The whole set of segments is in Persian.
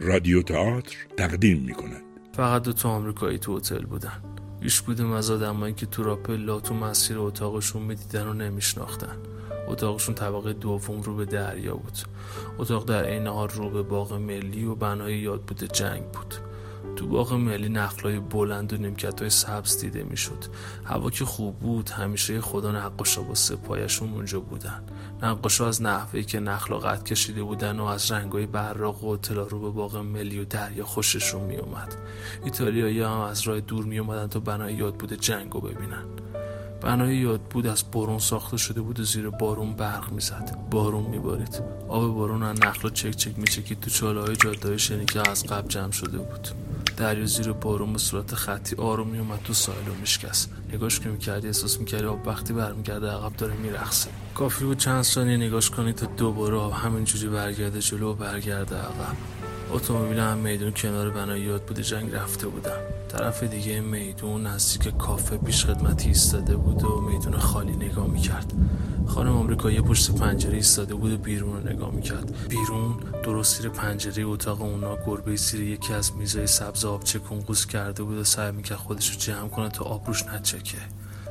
رادیو تئاتر تقدیم می کند فقط دو تا آمریکایی تو هتل بودن. هیچ کدوم از آدمایی که تو راپلا تو مسیر اتاقشون می‌دیدن و نمیشناختن. اتاقشون طبقه دوم رو به دریا بود. اتاق در عین حال رو به باغ ملی و بنای یاد بوده جنگ بود. تو باغ ملی نخلای بلند و نیمکت های سبز دیده می‌شد. هوا که خوب بود همیشه خدا نقاشا با سپایشون اونجا بودن. نقاشا از نحوهی که نخلا قد کشیده بودن و از رنگای براق و اطلاع رو به باغ ملی و دریا خوششون میومد ایتالیایی هم از راه دور میومدن تا بنای یاد بوده جنگ رو ببینن. بنای یاد بود از بارون ساخته شده بود و زیر بارون برق می‌زد. بارون میبارید. آب بارون از نخلا چک چک میچکید تو چاله های جاده شنی که از قبل جمع شده بود. دریا زیر بارون به صورت خطی آروم میومد تو ساحل و میشکست. نگاش که می‌کردی احساس می‌کردی آب وقتی برمیگرده عقب داره میرخصه کافی بود چند ثانیه نگاش کنی تا دوباره آب همینجوری برگرده جلو و برگرده عقب. اتومبیل هم میدون کنار بنای یاد بوده جنگ رفته بودم طرف دیگه میدون نزدیک کافه پیش خدمتی ایستاده بود و میدون خالی نگاه می‌کرد. خانم آمریکایی پشت پنجره ایستاده بود و بیرون رو نگاه می‌کرد. بیرون درست زیر پنجره اتاق اونا گربه زیر یکی از میزای سبز آب چکون قوز کرده بود و سعی می‌کرد خودش رو جمع کنه تا آب روش نچکه.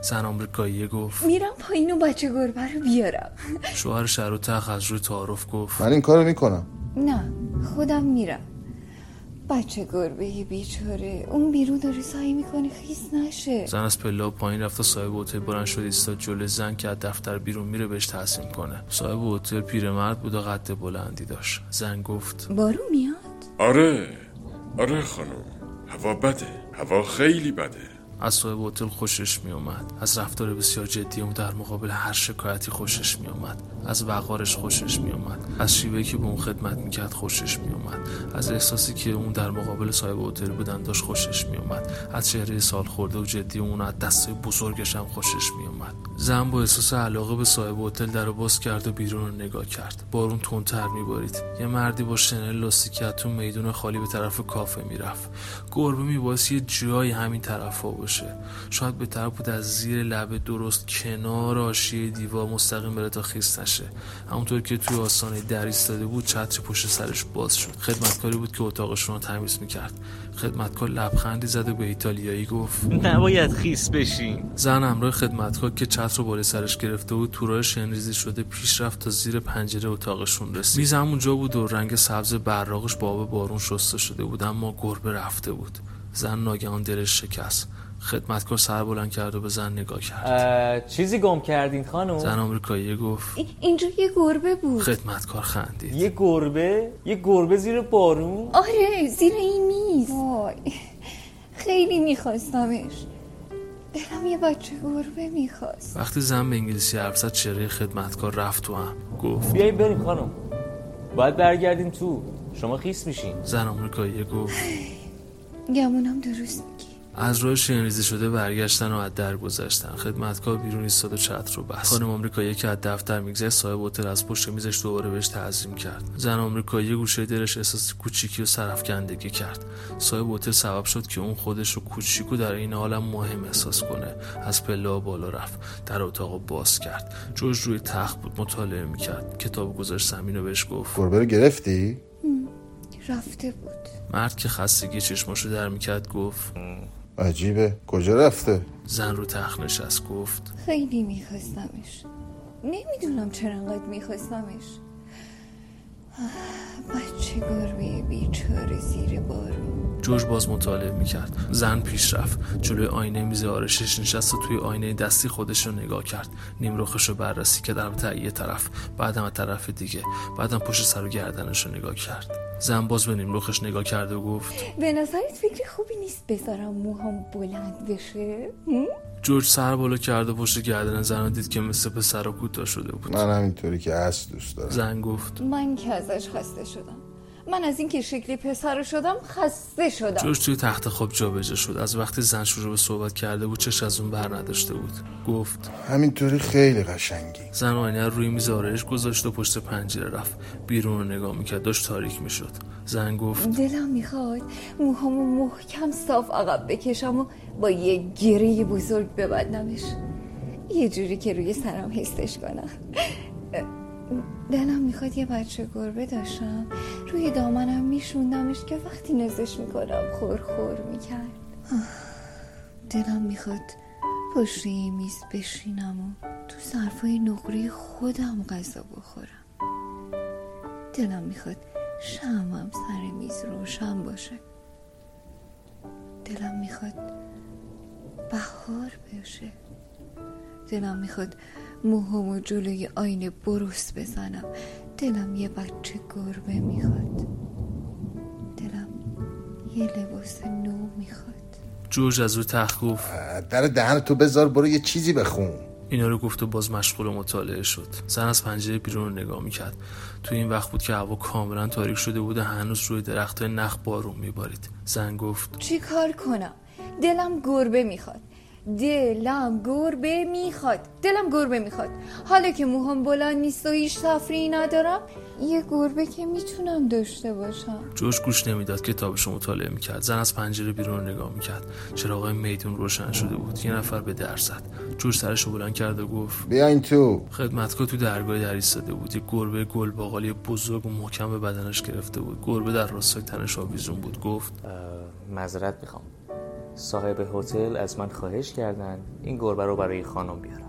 زن آمریکایی گفت میرم پایین و بچه گربه رو بیارم. شوهر شهر و تخ از روی تعارف گفت من این کارو می‌کنم. نه خودم میرم. بچه گربه بیچاره. اون بیرون داره سعی می‌کنه خیس نشه. زن از پلا پایین رفت و صاحب هتل بلند شد ایستاد جلوی زن که از دفتر بیرون میره بهش تحسین کنه. صاحب هتل پیرمرد بود و قد بلندی داشت. زن گفت بارون میاد؟ آره. آره خانم. هوا بده. هوا خیلی بده. از صاحب هتل خوشش میومد از رفتار بسیار جدی اون در مقابل هر شکایتی خوشش میومد از وقارش خوشش میومد از شیوهی که به اون خدمت می‌کرد خوشش میومد از احساسی که اون در مقابل صاحب هتل بودن داشت خوشش میومد از چهره سال خورده و جدی اون از دستای بزرگش هم خوشش میومد زن با احساس علاقه به صاحب هتل در باز کرد و بیرون رو نگاه کرد. بارون تندتر میبارید. یه مردی با شنل لاستیکی تو میدون خالی به طرف کافه می‌رفت. گربه میباسی یه جای همین طرف ها باشه. شاید به طرف بود از زیر لبه درست کنار آشیه دیوار مستقیم بره تا خیس نشه. همونطور که توی آسانه در ایستاده بود چتر پشت سرش باز شد. خدمتکاری بود که اتاقشون رو تمیز می‌کرد. خدمتکار لبخندی زد و به ایتالیایی گفت نباید خیس بشین. زن همراه خدمتکار که چتر رو بالای سرش گرفته بود تو راه شنریزی شده پیش رفت تا زیر پنجره اتاقشون رسید. میز همونجا بود و رنگ سبز براقش با آب بارون شسته شده بود اما گربه رفته بود. زن ناگهان دلش شکست. خدمتکار سر بلند کرد و به زن نگاه کرد. چیزی گم کردین خانم؟ زن آمریکایی گفت. ای- اینجا یه گربه بود. خدمتکار خندید. یه گربه؟ یه گربه زیر بارون؟ آره زیر این میز. وای خیلی میخواستمش. دلم یه بچه گربه می‌خواست. وقتی زن به انگلیسی حرف زد چهره خدمتکار رفت تو هم. گفت. بیایید بریم خانم. باید برگردیم تو. شما خیس میشین. زن آمریکایی گفت. گمونم درست. از راه شنریزی شده برگشتن و از در گذشتن. خدمتکار بیرون ایستاد و چتر رو بست. خانم آمریکایی که از دفتر میگذشت صاحب هتل از پشت میزش دوباره بهش تعظیم کرد. زن آمریکایی گوشه دلش احساس کوچیکی و سرفکندگی کرد. صاحب هتل سبب شد که اون خودش رو کوچیک و در این حالم مهم احساس کنه. از پله بالا رفت در اتاق باز کرد. جوش روی تخت بود مطالعه می‌کرد. کتاب گذاشت زمین و بهش گفت. گربه رو گرفتی؟ رفته بود. مرد که خستگی چشماشو در می‌کرد گفت عجیبه. کجا رفته؟ زن رو تخت نشست گفت. خیلی میخواستمش. نمی‌دونم چرا انقدر میخواستمش. بچه گربه بیچاره زیر بارون جورج باز مطالعه می‌کرد. زن پیش رفت. جلوی آینه میز آرشش نشست و توی آینه دستی خودش رو نگاه کرد. نیم رو بررسی کرد البته یه طرف بعدم از طرف دیگه. بعدم پشت سر و گردنش رو نگاه کرد. زن باز به نیم نگاه کرد و گفت. به نظرت فکر خوبی نیست بذارم موهام بلند بشه؟ جورج سر بالا کرد و پشت گردن زن رو دید که مثل پسر و کوتاه شده بود. من همینطوری که هست دوست دارم. زن گفت. من که ازش خسته شدم. من از اینکه شکلی پسر شدم خسته شدم. جورج توی تخت خواب جابجا شد. از وقتی زن شروع به صحبت کرده بود چش از اون بر نداشته بود. گفت همینطوری خیلی قشنگی. زن آینه رو روی میز آرایش گذاشت و پشت پنجره رفت. بیرون رو نگاه می‌کرد. داشت تاریک می‌شد. زن گفت دلم می‌خواد موهامو محکم صاف عقب بکشم و با یه گره بزرگ ببندمش. یه جوری که روی سرم حسش کنم. دلم می‌خواد یه بچه گربه داشتم. روی دامنم میشوندمش که وقتی نزش می‌کنم خور خور می‌کرد. دلم می‌خواد پشت میز بشینم و تو صرفای نقره خودم غذا بخورم. دلم می‌خواد شمم سر میز روشن باشه. دلم می‌خواد بهار بشه. دلم می‌خواد موهامو جلوی آینه بروس بزنم. دلم یه بچه گربه می‌خواد. دلم یه لباس نو می‌خواد. جوج از رو تخت گفت در دهن تو بذار برو یه چیزی بخون. اینا رو گفت و باز مشغول مطالعه شد. زن از پنجره بیرون رو نگاه می‌کرد. تو این وقت بود که هوا کاملا تاریک شده بود و هنوز روی درخت نخ بارون میبارید. زن گفت چی کار کنم؟ دلم گربه می‌خواد. دلم گربه می‌خواد دلم گربه می‌خواد. حالا که موهام بلند نیست و هیچ تفریحی ندارم یه گربه که می‌تونم داشته باشم. جوش گوش نمی‌داد کتابش رو مطالعه می‌کرد. زن از پنجره بیرون رو نگاه می‌کرد. چراغای میدون روشن شده بود. یه نفر به در زد. جوش سرش رو بلند کرد و گفت بیاین تو. خدمتکار تو درگاه در ایستاده بود. یه گربه گل باقالی بزرگ و محکم به بدنش گرفته بود. گربه در راستای تنش آویزون بود. گفت معذرت می‌خوام. صاحب هتل از من خواهش کردن این گربه رو برای خانم بیارم.